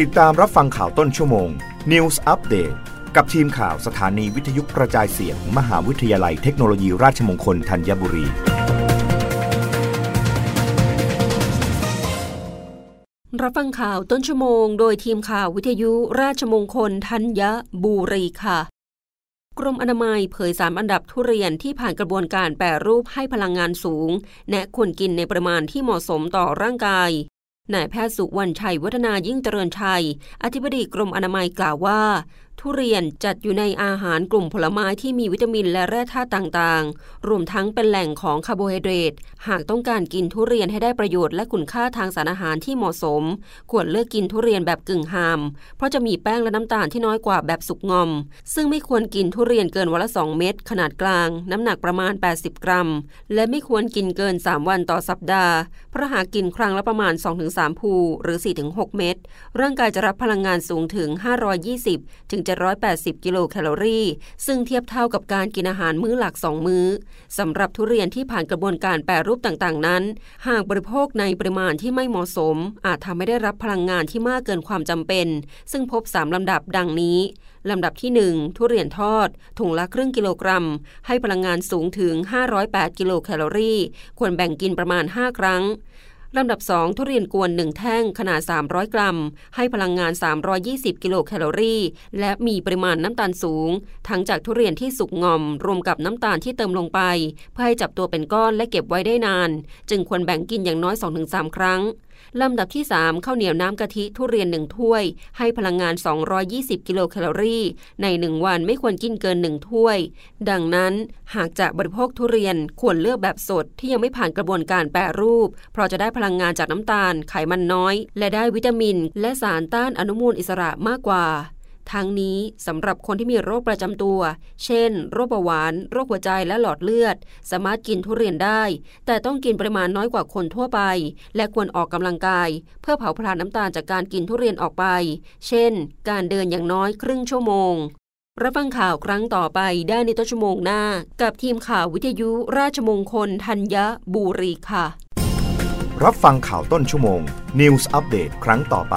ติดตามรับฟังข่าวต้นชั่วโมง News Update กับทีมข่าวสถานีวิทยุกระจายเสียง มหาวิทยาลัยเทคโนโลยีราชมงคลธัญบุรี รับฟังข่าวต้นชั่วโมง โดยทีมข่าววิทยุราชมงคลธัญบุรีค่ะ กรมอนามัยเผยสามอันดับทุเรียนที่ผ่านกระบวนการแปรรูปให้พลังงานสูงแนะควรกินในปริมาณที่เหมาะสมต่อร่างกาย นายแพทย์สุวรรณชัยวัฒนายิ่งเจริญชัย อธิบดีกรมอนามัยกล่าวว่า ทุเรียนจัดอยู่ในอาหารกลุ่มผลไม้ที่มีวิตามินและแร่ธาตุต่างๆ รวมทั้งเป็นแหล่งของคาร์โบไฮเดรต หากต้องการกินทุเรียนให้ได้ประโยชน์และคุณค่าทางสารอาหารที่เหมาะสม ควรเลือกกินทุเรียนแบบกึ่งฮาม เพราะจะมีแป้งและน้ำตาลที่น้อยกว่าแบบสุกงอม ซึ่งไม่ควรกินทุเรียนเกินวันละ 2 เม็ดขนาดกลาง น้ำหนักประมาณ 80 กรัม และไม่ควรกินเกิน 3 วันต่อสัปดาห์ เพราะหากกินครั้งละประมาณ 2-3 ภูหรือ 4-6 เม็ดร่างกายจะรับพลังงานสูงถึง 520 ถึง780 กิโลแคลอรี่ ซึ่งเทียบเท่ากับการกินอาหารมื้อหลัก 2 มื้อสำหรับทุเรียนที่ผ่านกระบวนการแปรรูปต่างๆ นั้น หากบริโภคในปริมาณที่ไม่เหมาะสม อาจทำให้ได้รับพลังงานที่มากเกินความจำเป็น ซึ่งพบ 3 ลำดับดังนี้ ลำดับที่ 1 ทุเรียนทอด ถุงละครึ่งกิโลกรัม ให้พลังงานสูงถึง 508 กิโลแคลอรี่ ควรแบ่งกินประมาณ 5 ครั้ง ลำดับ 2 ทุเรียนกวน 1 แท่งขนาด 300 กรัม ให้พลังงาน 320 กิโลแคลอรี่ และมีปริมาณน้ำตาลสูง ทั้งจากทุเรียนที่สุกงอม รวมกับน้ำตาลที่เติมลงไป เพื่อให้จับตัวเป็นก้อนและเก็บไว้ได้นาน จึงควรแบ่งกินอย่างน้อย 2-3 ครั้ง ลำดับที่ 3 ข้าวเหนียวน้ำกะทิทุเรียนหนึ่งถ้วย ให้พลังงาน 220 กิโลแคลอรี่ ใน 1 วันไม่ควรกินเกิน 1 ถ้วย ดังนั้นหากจะบริโภคทุเรียนควรเลือกแบบสดที่ยังไม่ผ่านกระบวนการแปรรูป เพราะจะได้พลังงานจากน้ำตาล ไขมันน้อย และได้วิตามิน และสารต้านอนุมูลอิสระมากกว่า ทั้งนี้สำหรับคนที่มีโรคประจำตัว เช่น โรคเบาหวาน โรคหัวใจและหลอดเลือด สามารถกินทุเรียนได้ แต่ต้องกินปริมาณน้อยกว่าคนทั่วไป และควรออกกำลังกาย เพื่อเผาผลาญน้ำตาลจากการกินทุเรียนออกไป เช่น การเดินอย่างน้อยครึ่งชั่วโมง รับฟังข่าวครั้งต่อไปได้ในต้นชั่วโมงหน้า กับทีมข่าววิทยุราชมงคลธัญบุรีค่ะ รับฟังข่าวต้นชั่วโมง News อัปเดตครั้งต่อไป